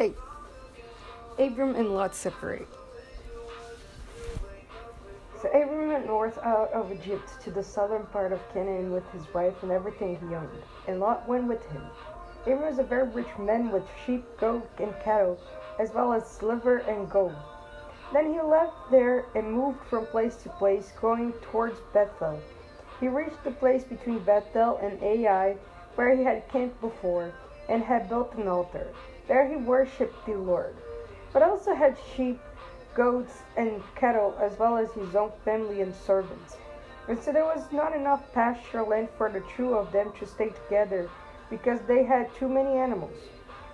Hey, Abram and Lot separate. So Abram went north out of Egypt to the southern part of Canaan with his wife and everything he owned, and Lot went with him. Abram was a very rich man with sheep, goat, and cattle, as well as silver and gold. Then he left there and moved from place to place, going towards Bethel. He reached the place between Bethel and Ai, where he had camped before, and had built an altar. There he worshipped the Lord, but also had sheep, goats, and cattle, as well as his own family and servants. And so there was not enough pasture land for the two of them to stay together, because they had too many animals.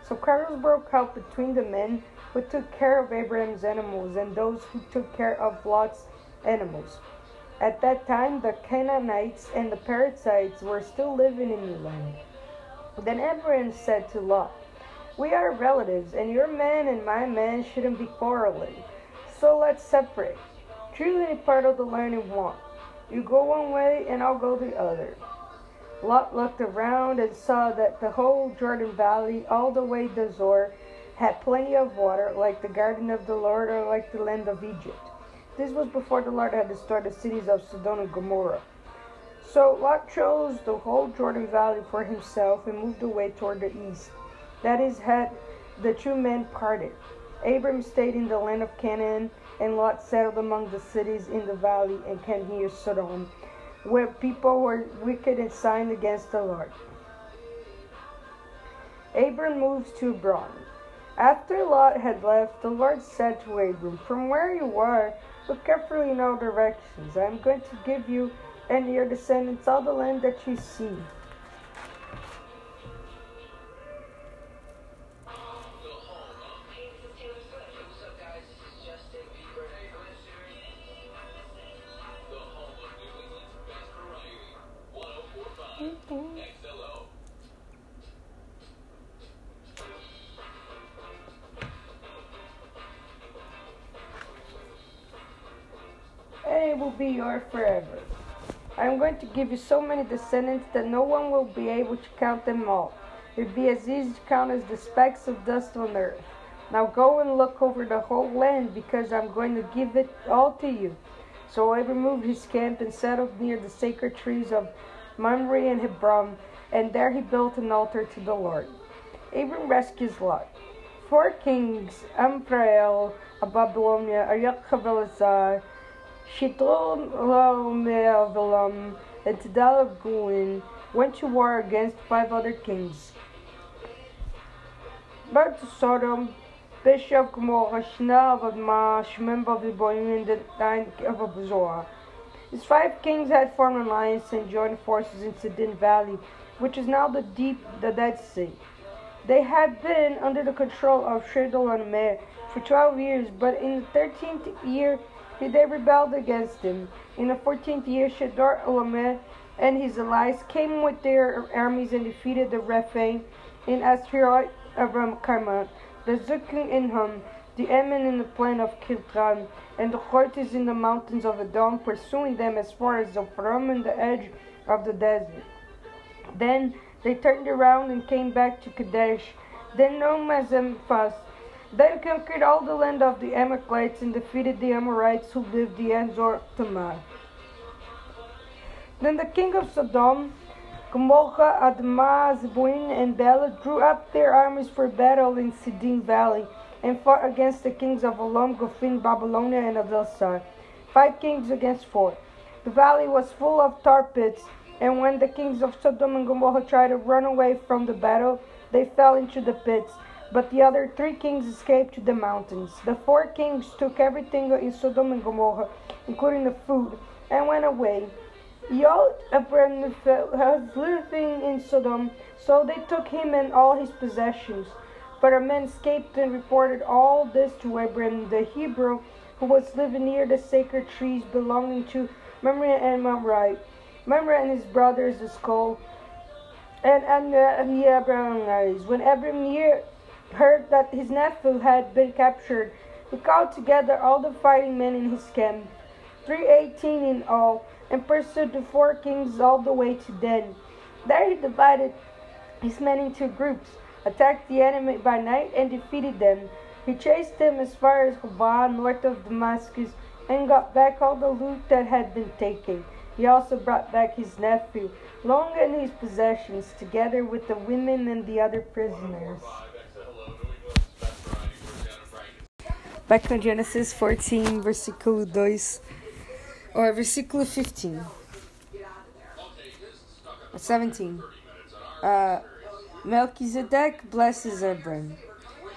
So quarrels broke out between the men who took care of Abraham's animals and those who took care of Lot's animals. At that time, the Canaanites and the Perizzites were still living in the land. Then Abraham said to Lot, We are relatives, and your man and my man shouldn't be quarreling. So let's separate. Choose any part of the land you want. You go one way, and I'll go the other. Lot looked around and saw that the whole Jordan Valley, all the way to Zoar, had plenty of water, like the garden of the Lord or like the land of Egypt. This was before the Lord had destroyed the cities of Sodom and Gomorrah. So Lot chose the whole Jordan Valley for himself and moved away toward the east. That is, had the two men parted. Abram stayed in the land of Canaan, and Lot settled among the cities in the valley and came near Sodom, where people were wicked and signed against the Lord. Abram moves to Hebron. After Lot had left, the Lord said to Abram, From where you are, look carefully in all directions. I am going to give you and your descendants all the land that you see. Will be yours forever. I am going to give you so many descendants that no one will be able to count them all. It will be as easy to count as the specks of dust on earth. Now go and look over the whole land, because I'm going to give it all to you. So Abram moved his camp and settled near the sacred trees of Mamre and Hebron, and there he built an altar to the Lord. Abram rescues Lot. Four kings, Amphrael of Babylonia, Aryachavelazar, Shitlomeavelam, and Tidalaguin went to war against five other kings. Back to Sodom, Bishop Gomorrah, Shna of Shemem Babylonia, and the nine of Zoar. These five kings had formed an alliance and joined forces in Siddim Valley, which is now the deep, the Dead Sea. They had been under the control of Chedorlaomer for twelve years, but in the thirteenth year they rebelled against him. In the fourteenth year, Chedorlaomer and his allies came with their armies and defeated the Rephaim in Ashteroth, Abram Karmah, the Zukim in Hum, the Emin in the plain of Kiltran, and the Hortes in the mountains of Edom, pursuing them as far as Zophram and the edge of the desert. Then they turned around and came back to Kadesh, then as Emphas. They conquered all the land of the Amalekites and defeated the Amorites who lived the Enzor Tamar. Then the king of Sodom, Gomorrah, Admah, Zeboim, and Bela drew up their armies for battle in Siddim Valley and fought against the kings of Elam, Gophim, Babylonia, and Adelsar. Five kings against four. The valley was full of tar pits, and when the kings of Sodom and Gomorrah tried to run away from the battle, they fell into the pits. But the other three kings escaped to the mountains. The four kings took everything in Sodom and Gomorrah, including the food, and went away. Yod Abram was living in Sodom, so they took him and all his possessions. But a man escaped and reported all this to Abram the Hebrew, who was living near the sacred trees belonging to Mamre and Mamre. Mamre and his brothers Eshcol and and Abraham When Abram heard that his nephew had been captured, he called together all the fighting men in his camp, three eighteen in all, and pursued the four kings all the way to Den. There he divided his men into groups. attacked the enemy by night and defeated them. He chased them as far as Hobah, north of Damascus, and got back all the loot that had been taken. He also brought back his nephew, Long and his possessions, together with the women and the other prisoners. Back in Genesis 14, versículo 2, or versículo 15. 17. Uh, Melchizedek blesses Abram.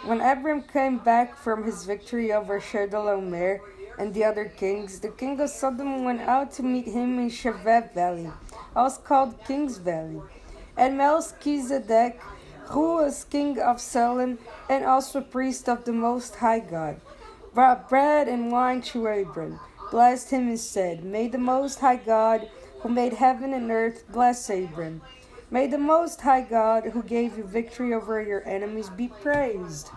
When Abram came back from his victory over Chedorlaomer and the other kings, the king of Sodom went out to meet him in Shaveh Valley, also called King's Valley. And Melchizedek, who was king of Salem and also priest of the Most High God, brought bread and wine to Abram, blessed him, and said, May the Most High God, who made heaven and earth, bless Abram. May the Most High God, who gave you victory over your enemies, be praised.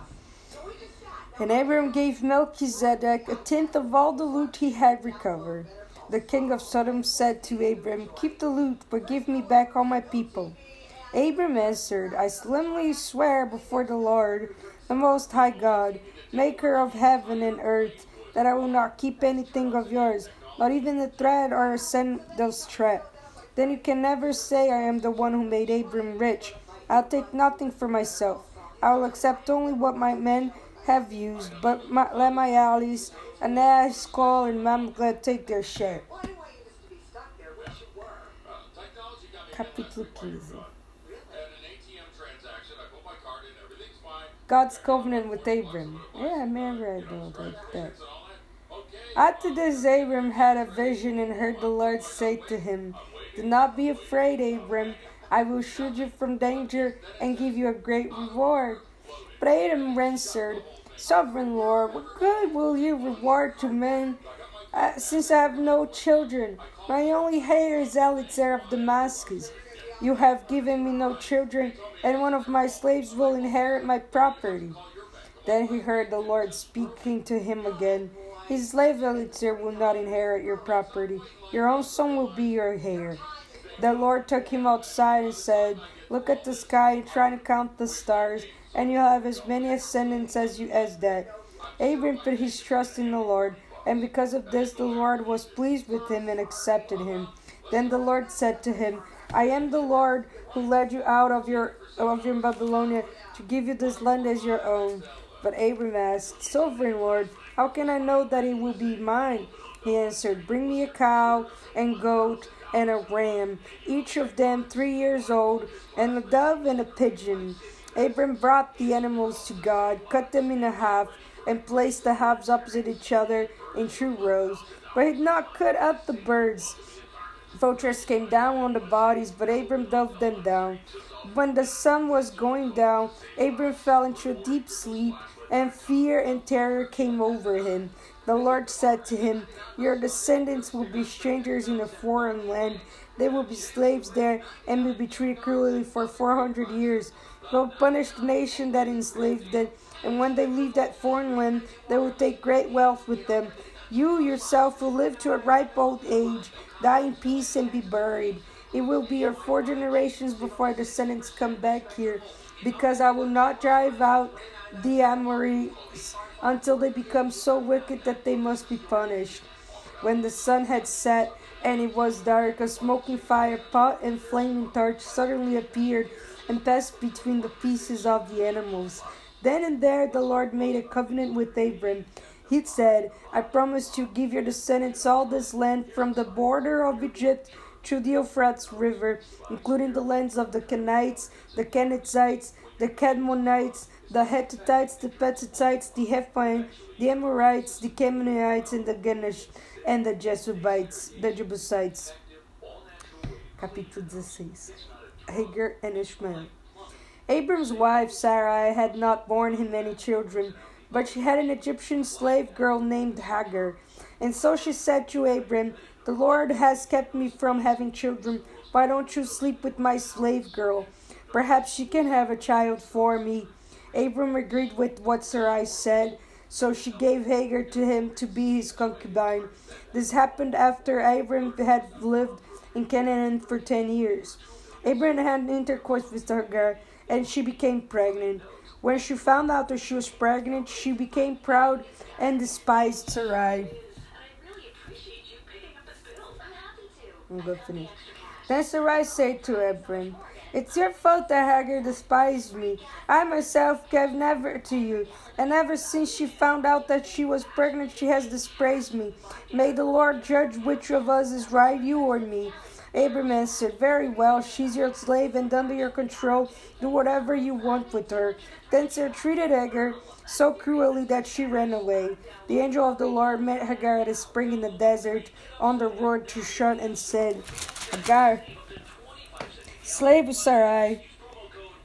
And Abram gave Melchizedek a tenth of all the loot he had recovered. The king of Sodom said to Abram, Keep the loot, but give me back all my people. Abram answered, I solemnly swear before the Lord, the Most High God, maker of heaven and earth, that I will not keep anything of yours, not even the thread or a sandal's strap. Then you can never say, I am the one who made Abram rich. I'll take nothing for myself. I will accept only what my men have used, but my, let my allies, Anas, Kol, and Mamre take their share. Capítulo 15 God's covenant with Abram. Yeah, I remember I don't like that. After this, Abram had a vision and heard the Lord say to him, Do not be afraid, Abram. I will shield you from danger and give you a great reward. But Abram answered, Sovereign Lord, what good will you reward to men, uh, since I have no children? My only heir is Eliezer of Damascus. You have given me no children, and one of my slaves will inherit my property. Then he heard the Lord speaking to him again. His slave Eliezer will not inherit your property. Your own son will be your heir. The Lord took him outside and said, Look at the sky and try to count the stars, and you'll have as many ascendants as you as that. Abram put his trust in the Lord, and because of this the Lord was pleased with him and accepted him. Then the Lord said to him, I am the Lord who led you out of your of your Babylonia to give you this land as your own. But Abram asked, Sovereign Lord, how can I know that it will be mine? He answered, Bring me a cow and goat and a ram, each of them three years old, and a dove and a pigeon. Abram brought the animals to God, cut them in half, and placed the halves opposite each other in two rows. But he did not cut up the birds. Vultures came down on the bodies, but Abram dove them down. When the sun was going down, Abram fell into a deep sleep, and fear and terror came over him. The Lord said to him, Your descendants will be strangers in a foreign land. They will be slaves there and will be treated cruelly for 400 years. They'll punish the nation that enslaved them, and when they leave that foreign land, they will take great wealth with them. You yourself will live to a ripe old age, die in peace, and be buried. It will be your four generations before descendants come back here, because I will not drive out the Amorites until they become so wicked that they must be punished. When the sun had set and it was dark, a smoking fire pot and flaming torch suddenly appeared and passed between the pieces of the animals. Then and there the Lord made a covenant with Abram. He said, I promise to give your descendants all this land from the border of Egypt to the Euphrates River, including the lands of the Kenites, the Kenizzites, the Kadmonites, the Hittites, the Perizzites, the Rephaim, the Amorites, the Canaanites, and the Ganesh, and the Jebusites, the Jebusites. Capítulo 16 Hagar and Ishmael. Abram's wife Sarai had not borne him any children, but she had an Egyptian slave girl named Hagar. And so she said to Abram, The Lord has kept me from having children. Why don't you sleep with my slave girl? Perhaps she can have a child for me. Abram agreed with what Sarai said, so she gave Hagar to him to be his concubine. This happened after Abram had lived in Canaan for ten years. Abram had intercourse with Hagar, and she became pregnant. When she found out that she was pregnant, she became proud and despised Sarai. I'm finish. Then Sarai said to Abram, It's your fault that Hagar despised me. I myself gave never to you, and ever since she found out that she was pregnant, she has despised me. May the Lord judge which of us is right, you or me. Abram answered, Very well, she's your slave and under your control. Do whatever you want with her. Then Sarah treated Hagar so cruelly that she ran away. The angel of the Lord met Hagar at a spring in the desert on the road to Shur and said, Hagar, slave of Sarai,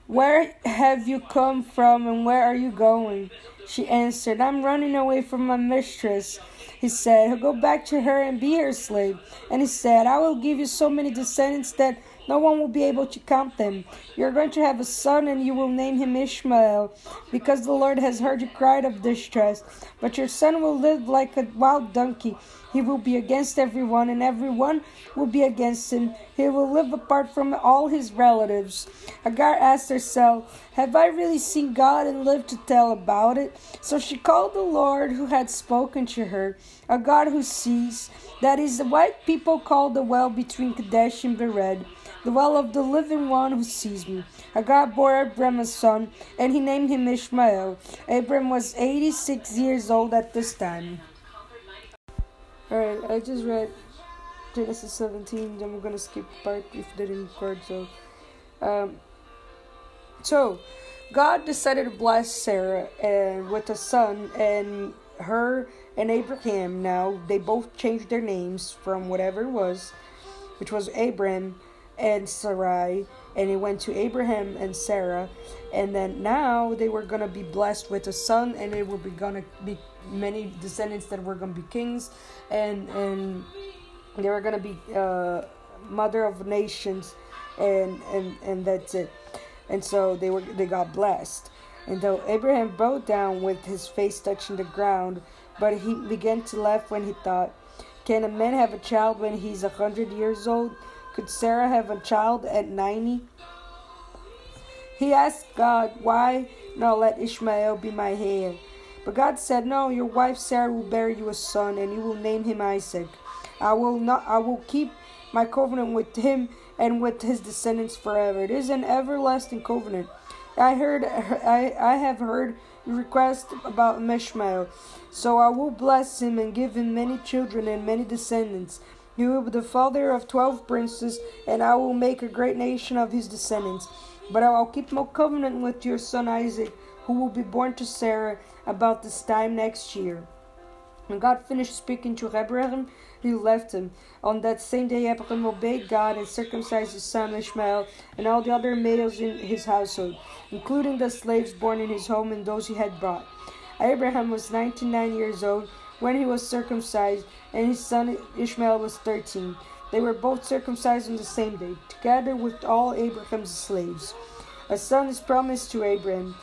where have you come from and where are you going? She answered, I'm running away from my mistress. He said, Go back to her and be her slave. And he said, I will give you so many descendants that no one will be able to count them. You're going to have a son, and you will name him Ishmael, because the Lord has heard your cry of distress. But your son will live like a wild donkey. He will be against everyone, and everyone will be against him. He will live apart from all his relatives. Hagar asked herself, Have I really seen God and lived to tell about it? So she called the Lord who had spoken to her, a God who sees. That is, the white people call the well between Kadesh and Bered the well of the living one who sees me. Hagar bore Abram a son, and he named him Ishmael. Abram was 86 years old at this time. Alright, I just read Genesis 17, then we're gonna skip part if they didn't record, so. Um, so, God decided to bless Sarah and with a son, and her and Abraham now, they both changed their names from whatever it was, which was Abram and Sarai, and it went to Abraham and Sarah, and then now they were gonna be blessed with a son, and it will be gonna be many descendants that were gonna be kings, and and they were gonna be uh, mother of nations, and and and that's it, and so they were they got blessed, and though Abraham bowed down with his face touching the ground, but he began to laugh when he thought, can a man have a child when he's a hundred years old? Could Sarah have a child at 90? He asked God, Why not let Ishmael be my heir? But God said, No, your wife Sarah will bear you a son, and you will name him Isaac. I will not I will keep my covenant with him and with his descendants forever. It is an everlasting covenant. I heard I, I have heard your request about Ishmael. So I will bless him and give him many children and many descendants. He will be the father of twelve princes, and I will make a great nation of his descendants. But I will keep my covenant with your son Isaac, who will be born to Sarah about this time next year. When God finished speaking to Abraham, he left him. On that same day, Abraham obeyed God and circumcised his son Ishmael and all the other males in his household, including the slaves born in his home and those he had brought. Abraham was 99 years old when he was circumcised, and his son Ishmael was thirteen. They were both circumcised on the same day, together with all Abraham's slaves. A son is promised to Abraham.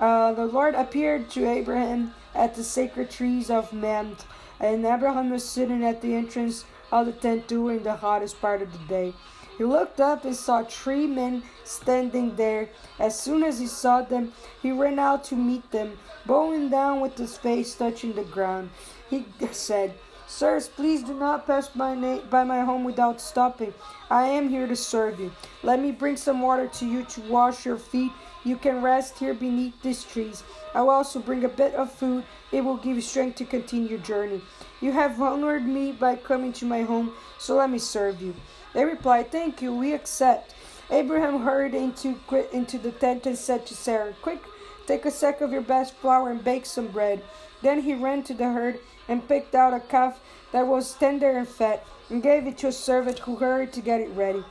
Uh, the Lord appeared to Abraham at the sacred trees of Mamre, and Abraham was sitting at the entrance of the tent during the hottest part of the day. He looked up and saw three men standing there. As soon as he saw them, he ran out to meet them, bowing down with his face touching the ground. He said, Sirs, please do not pass by, na- by my home without stopping. I am here to serve you. Let me bring some water to you to wash your feet. You can rest here beneath these trees. I will also bring a bit of food. It will give you strength to continue your journey. You have honored me by coming to my home, so let me serve you. They replied, Thank you, we accept. Abraham hurried into, into the tent and said to Sarah, Quick, take a sack of your best flour and bake some bread. Then he ran to the herd and picked out a calf that was tender and fat and gave it to a servant who hurried to get it ready.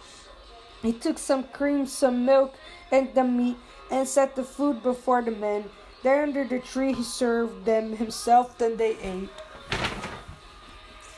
He took some cream, some milk, and the meat and set the food before the men. There under the tree he served them himself, then they ate.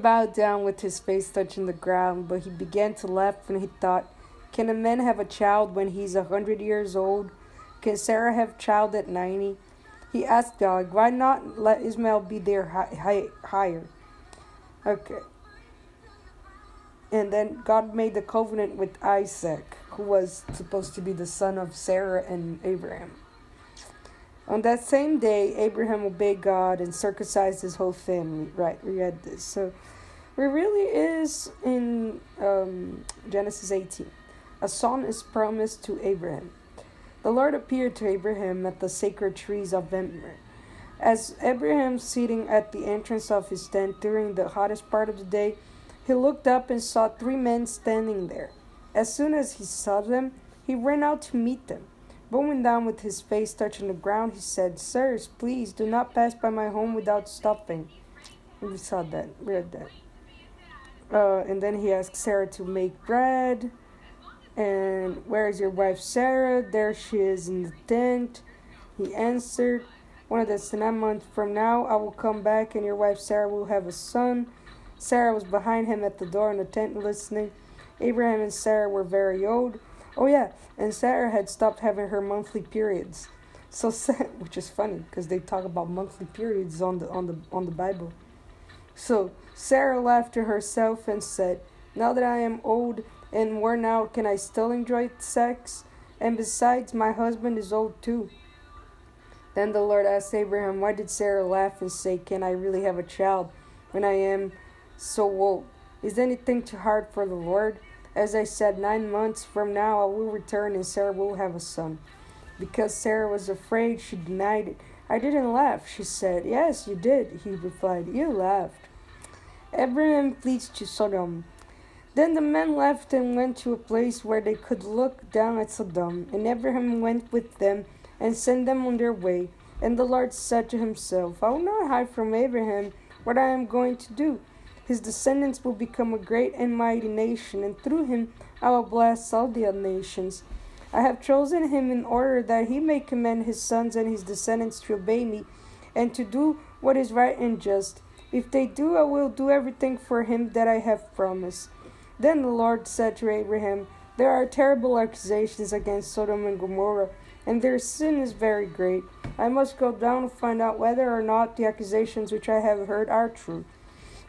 Bowed down with his face touching the ground, but he began to laugh when he thought, Can a man have a child when he's a hundred years old? Can Sarah have child at ninety? He asked God, Why not let Ishmael be there high, high, higher? Okay. And then God made the covenant with Isaac, who was supposed to be the son of Sarah and Abraham. On that same day, Abraham obeyed God and circumcised his whole family. Right, we read this. So it really is in um, Genesis 18. A son is promised to Abraham. The Lord appeared to Abraham at the sacred trees of Mamre. As Abraham sitting at the entrance of his tent during the hottest part of the day, he looked up and saw three men standing there. As soon as he saw them, he ran out to meet them. Bowing down with his face touching the ground, he said, Sirs, please do not pass by my home without stopping. We saw that, read that. Uh, and then he asked Sarah to make bread. And where is your wife Sarah? There she is in the tent. He answered, One of the nine months from now I will come back, and your wife Sarah will have a son. Sarah was behind him at the door in the tent listening. Abraham and Sarah were very old. Oh yeah, and Sarah had stopped having her monthly periods. So which is funny because they talk about monthly periods on the on the on the Bible. So Sarah laughed to herself and said, "Now that I am old and worn out, can I still enjoy sex? And besides, my husband is old too." Then the Lord asked Abraham, "Why did Sarah laugh and say, "Can I really have a child when I am so old? Is anything too hard for the Lord?" As I said, nine months from now I will return and Sarah will have a son. Because Sarah was afraid, she denied it. I didn't laugh, she said. Yes, you did, he replied. You laughed. Abraham flees to Sodom. Then the men left and went to a place where they could look down at Sodom. And Abraham went with them and sent them on their way. And the Lord said to himself, I will not hide from Abraham what I am going to do. His descendants will become a great and mighty nation, and through him I will bless all the nations. I have chosen him in order that he may command his sons and his descendants to obey me, and to do what is right and just. If they do, I will do everything for him that I have promised. Then the Lord said to Abraham, There are terrible accusations against Sodom and Gomorrah, and their sin is very great. I must go down and find out whether or not the accusations which I have heard are true.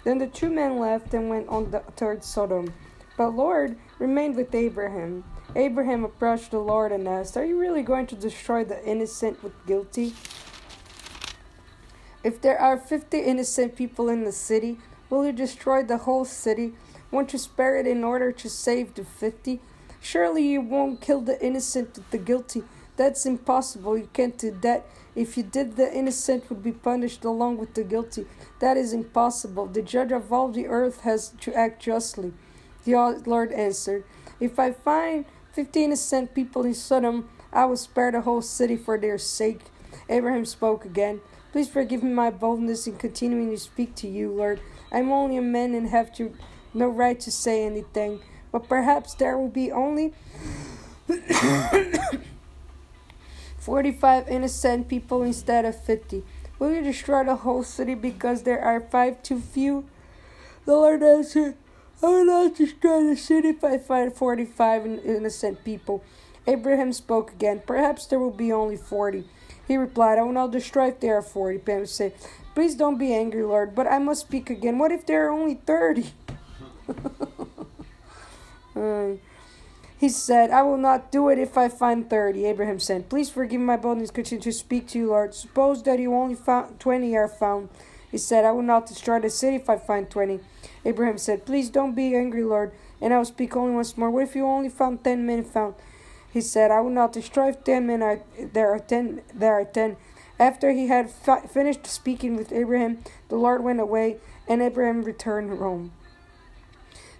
Then the two men left and went on the, towards Sodom. But Lord remained with Abraham. Abraham approached the Lord and asked, Are you really going to destroy the innocent with guilty? If there are fifty innocent people in the city, will you destroy the whole city? Won't you spare it in order to save the fifty? Surely you won't kill the innocent with the guilty. That's impossible. You can't do that. If you did, the innocent would be punished along with the guilty. That is impossible. The judge of all the earth has to act justly. The Lord answered, If I find fifty innocent people in Sodom, I will spare the whole city for their sake. Abraham spoke again. Please forgive me my boldness in continuing to speak to you, Lord. I'm only a man and have to, no right to say anything. But perhaps there will be only 45 innocent people instead of 50. Will you destroy the whole city because there are five too few? The Lord answered, I will not destroy the city if I find 45 innocent people. Abraham spoke again. Perhaps there will be only 40. He replied, I will not destroy if there are 40. Abraham said, Please don't be angry, Lord, but I must speak again. What if there are only 30? uh, He said, I will not do it if I find thirty. Abraham said, Please forgive my boldness, continue to speak to you, Lord. Suppose that you only found twenty are found. He said, I will not destroy the city if I find twenty. Abraham said, Please don't be angry, Lord, and I will speak only once more. What if you only found ten men found? He said, I will not destroy if ten men are there are ten there are ten. After he had fi- finished speaking with Abraham, the Lord went away, and Abraham returned home.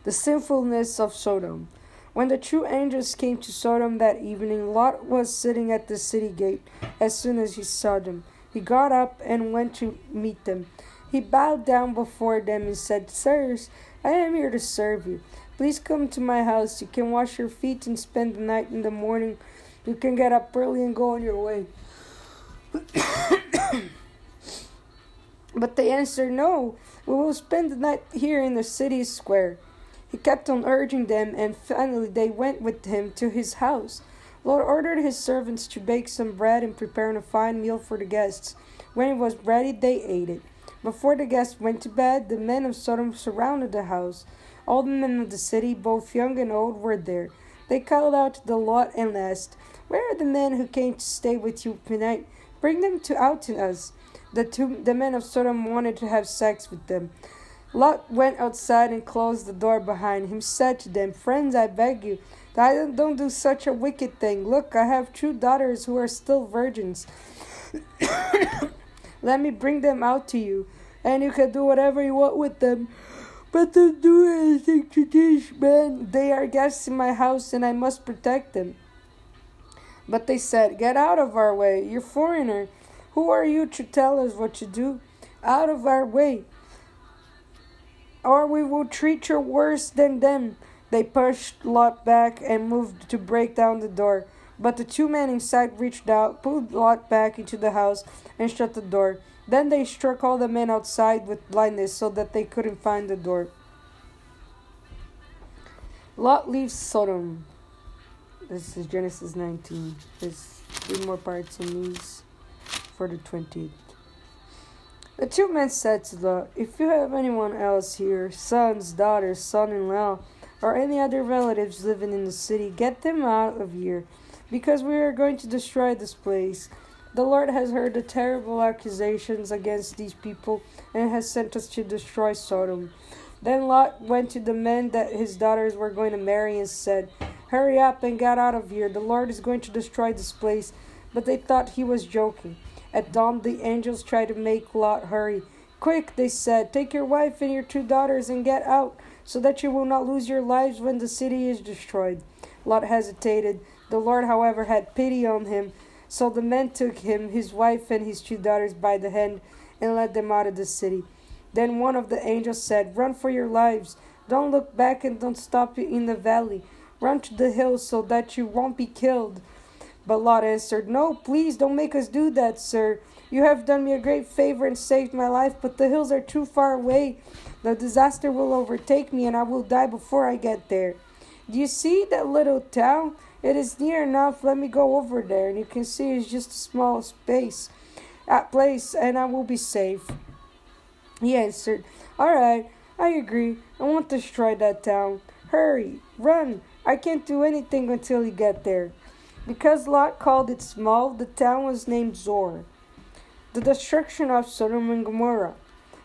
The sinfulness of Sodom. When the two angels came to Sodom that evening, Lot was sitting at the city gate. As soon as he saw them, he got up and went to meet them. He bowed down before them and said, Sirs, I am here to serve you. Please come to my house. You can wash your feet and spend the night in the morning. You can get up early and go on your way. But they answered, No, we will spend the night here in the city square. He kept on urging them, and finally they went with him to his house. Lot ordered his servants to bake some bread and prepare a fine meal for the guests. When it was ready, they ate it. Before the guests went to bed, the men of Sodom surrounded the house. All the men of the city, both young and old, were there. They called out to the Lot and asked, Where are the men who came to stay with you tonight? Bring them to out to us. The two the men of Sodom wanted to have sex with them. Lot went outside and closed the door behind him, said to them, Friends, I beg you, don't do such a wicked thing. Look, I have two daughters who are still virgins. Let me bring them out to you, and you can do whatever you want with them. But don't do anything to these men. They are guests in my house, and I must protect them. But they said, Get out of our way, you're foreigner. Who are you to tell us what to do? Out of our way, or we will treat you worse than them. They pushed Lot back and moved to break down the door. But the two men inside reached out, pulled Lot back into the house, and shut the door. Then they struck all the men outside with blindness so that they couldn't find the door. Lot leaves Sodom. This is Genesis 19. There's three more parts in these for the 20th. The two men said to Lot, If you have anyone else here, sons, daughters, son in law, or any other relatives living in the city, get them out of here, because we are going to destroy this place. The Lord has heard the terrible accusations against these people and has sent us to destroy Sodom. Then Lot went to the men that his daughters were going to marry and said, Hurry up and get out of here. The Lord is going to destroy this place. But they thought he was joking. At dawn, the angels tried to make Lot hurry. Quick, they said, take your wife and your two daughters and get out, so that you will not lose your lives when the city is destroyed. Lot hesitated. The Lord, however, had pity on him. So the men took him, his wife, and his two daughters by the hand and led them out of the city. Then one of the angels said, Run for your lives. Don't look back and don't stop in the valley. Run to the hills so that you won't be killed. But Lot answered, No, please don't make us do that, sir. You have done me a great favor and saved my life, but the hills are too far away. The disaster will overtake me, and I will die before I get there. Do you see that little town? It is near enough. Let me go over there, and you can see it's just a small space, a place, and I will be safe. He answered, All right, I agree. I won't destroy that town. Hurry, run. I can't do anything until you get there. Because Lot called it small, the town was named Zoar. The destruction of Sodom and Gomorrah.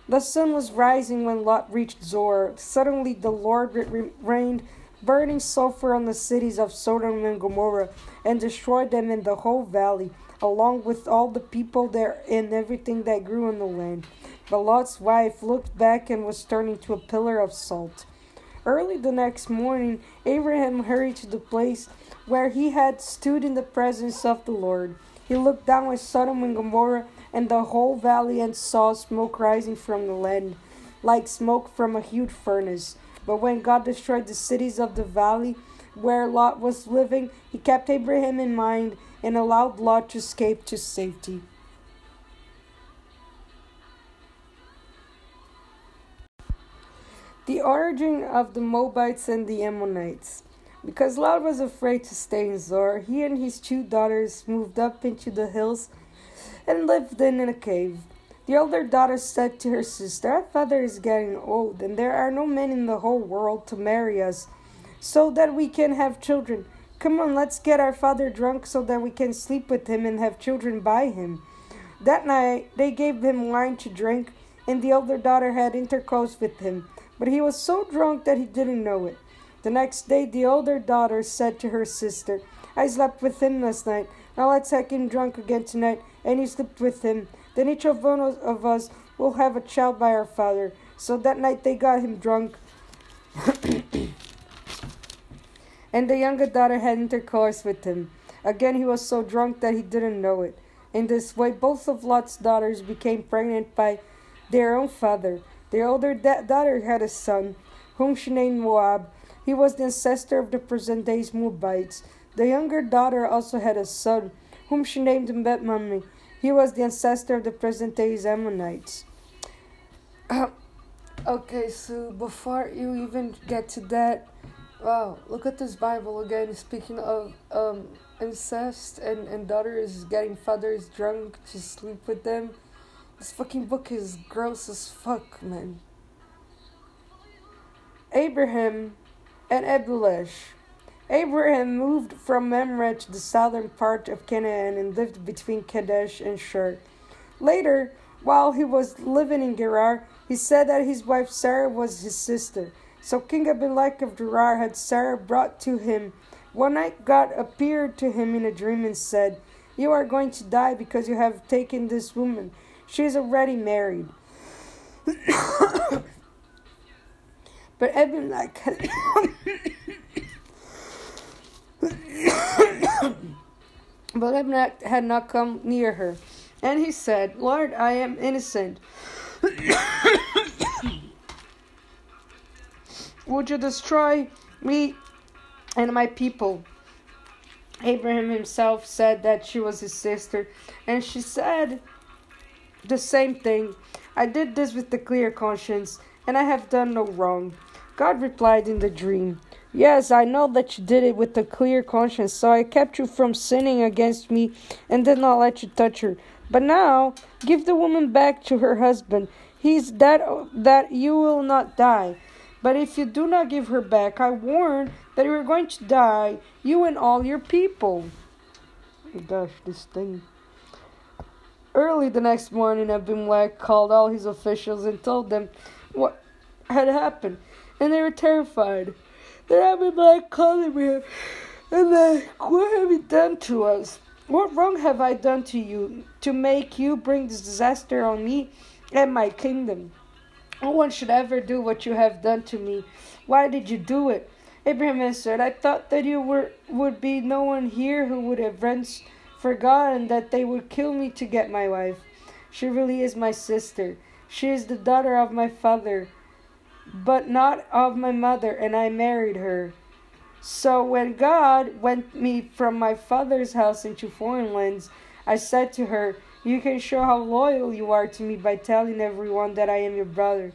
The sun was rising when Lot reached Zoar. Suddenly the Lord rained burning sulfur on the cities of Sodom and Gomorrah and destroyed them in the whole valley, along with all the people there and everything that grew on the land. But Lot's wife looked back and was turned into a pillar of salt. Early the next morning, Abraham hurried to the place where he had stood in the presence of the Lord. He looked down at Sodom and Gomorrah and the whole valley and saw smoke rising from the land, like smoke from a huge furnace. But when God destroyed the cities of the valley where Lot was living, he kept Abraham in mind and allowed Lot to escape to safety. The origin of the Moabites and the Ammonites. Because Lot was afraid to stay in Zoar, he and his two daughters moved up into the hills and lived in a cave. The older daughter said to her sister, Our father is getting old, and there are no men in the whole world to marry us, so that we can have children. Come on, let's get our father drunk so that we can sleep with him and have children by him. That night they gave him wine to drink, and the older daughter had intercourse with him but he was so drunk that he didn't know it. The next day, the older daughter said to her sister, I slept with him last night. Now let's have him drunk again tonight, and you slept with him. Then each of one of us will have a child by our father. So that night they got him drunk. and the younger daughter had intercourse with him. Again, he was so drunk that he didn't know it. In this way, both of Lot's daughters became pregnant by their own father. The older da- daughter had a son, whom she named Moab. He was the ancestor of the present day's Moabites. The younger daughter also had a son, whom she named Bet He was the ancestor of the present day's Ammonites. okay, so before you even get to that, wow, look at this Bible again. Speaking of um, incest and, and daughters getting fathers drunk to sleep with them. This fucking book is gross as fuck, man. Abraham and Abimelech. Abraham moved from Mamre to the southern part of Canaan and lived between Kadesh and Shur. Later, while he was living in Gerar, he said that his wife Sarah was his sister. So King Abimelech of Gerar had Sarah brought to him. One night God appeared to him in a dream and said, You are going to die because you have taken this woman. She is already married. but had but Abimelech had not come near her. And he said, Lord, I am innocent. Would you destroy me and my people? Abraham himself said that she was his sister, and she said the same thing. I did this with a clear conscience, and I have done no wrong. God replied in the dream, Yes, I know that you did it with a clear conscience, so I kept you from sinning against me and did not let you touch her. But now, give the woman back to her husband. He's that that you will not die. But if you do not give her back, I warn that you are going to die, you and all your people. Oh gosh, this thing. Early the next morning, Abimelech called all his officials and told them what had happened, and they were terrified. Then Abimelech called him and they, What have you done to us? What wrong have I done to you to make you bring this disaster on me and my kingdom? No one should ever do what you have done to me. Why did you do it? Abraham answered, I thought that you were would be no one here who would have reverenced for God and that they would kill me to get my wife. She really is my sister. She is the daughter of my father, but not of my mother, and I married her. So when God went me from my father's house into foreign lands, I said to her, You can show how loyal you are to me by telling everyone that I am your brother.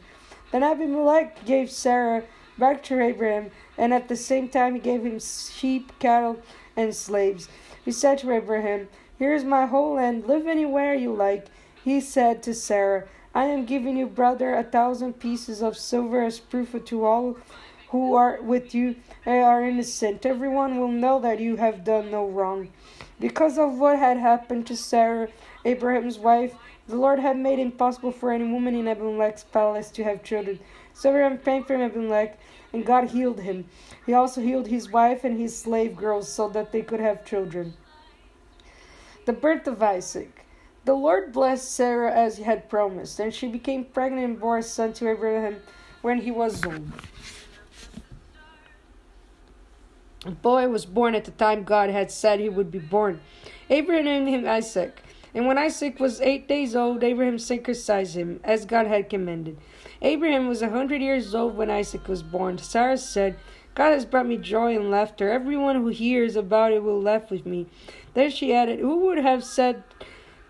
Then Abimelech gave Sarah back to Abraham, and at the same time he gave him sheep, cattle, and slaves. He said to Abraham, Here is my whole land, live anywhere you like. He said to Sarah, I am giving you, brother, a thousand pieces of silver as proof to all who are with you are innocent. Everyone will know that you have done no wrong. Because of what had happened to Sarah, Abraham's wife, the Lord had made it impossible for any woman in Abimelech's palace to have children. So Abraham prayed for Abimelech, and God healed him. He also healed his wife and his slave girls so that they could have children. The birth of Isaac. The Lord blessed Sarah as he had promised, and she became pregnant and bore a son to Abraham when he was old. A boy was born at the time God had said he would be born. Abraham named him Isaac. And when Isaac was eight days old, Abraham circumcised him, as God had commanded. Abraham was a hundred years old when Isaac was born. Sarah said, God has brought me joy and laughter. Everyone who hears about it will laugh with me. Then she added, Who would have said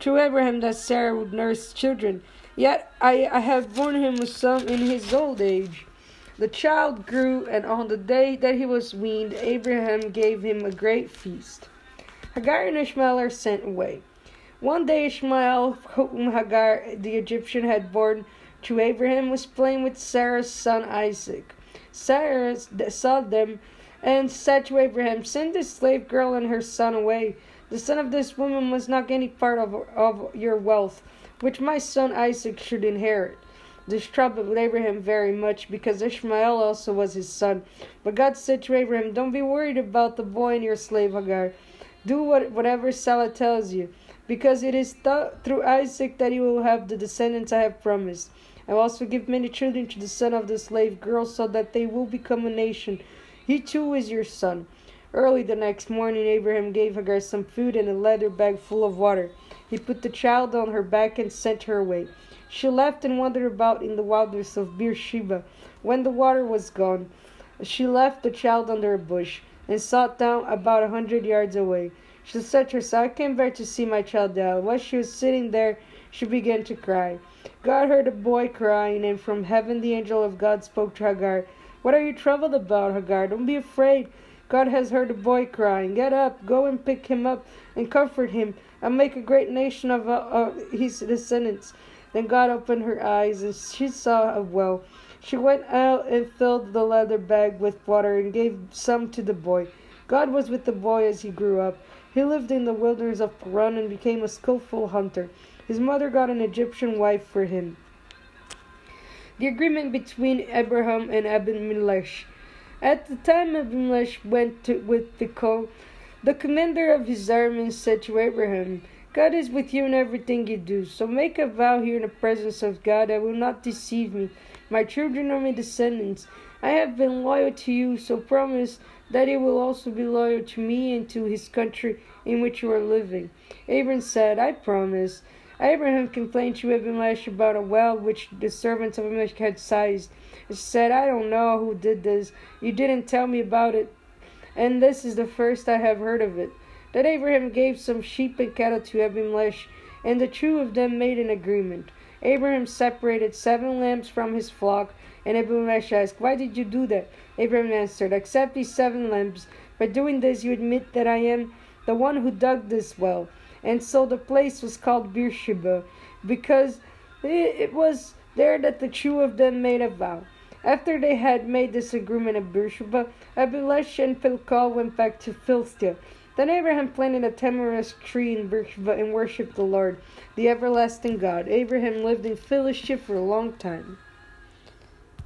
to Abraham that Sarah would nurse children? Yet I, I have borne him a son in his old age. The child grew, and on the day that he was weaned, Abraham gave him a great feast. Hagar and Ishmael are sent away. One day, Ishmael, whom Hagar the Egyptian had borne to Abraham, was playing with Sarah's son Isaac. Sarah saw them and said to Abraham, Send this slave girl and her son away. The son of this woman must not get any part of, of your wealth, which my son Isaac should inherit. This troubled Abraham very much because Ishmael also was his son. But God said to Abraham, Don't be worried about the boy and your slave Hagar. Do what, whatever Sarah tells you, because it is th- through Isaac that you will have the descendants I have promised. I will also give many children to the son of the slave girl so that they will become a nation. He too is your son. Early the next morning, Abraham gave Hagar some food and a leather bag full of water. He put the child on her back and sent her away. She left and wandered about in the wilderness of Beersheba. When the water was gone, she left the child under a bush and sat down about a hundred yards away. She said to herself, I came back to see my child die. While she was sitting there, she began to cry. God heard a boy crying, and from heaven the angel of God spoke to Hagar. What are you troubled about, Hagar? Don't be afraid. God has heard a boy crying. Get up, go and pick him up and comfort him, and make a great nation of uh, his descendants. Then God opened her eyes, and she saw a well. She went out and filled the leather bag with water and gave some to the boy. God was with the boy as he grew up. He lived in the wilderness of Paran and became a skillful hunter. His mother got an Egyptian wife for him. The agreement between Abraham and Abimelech. At the time Abimelech went to, with Phicol, the commander of his army said to Abraham, God is with you in everything you do, so make a vow here in the presence of God I will not deceive me. My children are my descendants. I have been loyal to you, so promise that he will also be loyal to me and to his country in which you are living. Abraham said, I promise. Abraham complained to Abimelech about a well which the servants of Abimelech had sized. He said, I don't know who did this. You didn't tell me about it, and this is the first I have heard of it. Then Abraham gave some sheep and cattle to Abimelech, and the two of them made an agreement. Abraham separated seven lambs from his flock, and Abimelech asked, Why did you do that? Abraham answered, Accept these seven lambs. By doing this, you admit that I am the one who dug this well. And so the place was called Beersheba, because it was there that the two of them made a vow. After they had made this agreement at Beersheba, Abimelech and Phicol went back to Philistia. Then Abraham planted a tamarisk tree in Beersheba and worshipped the Lord, the everlasting God. Abraham lived in Philistia for a long time.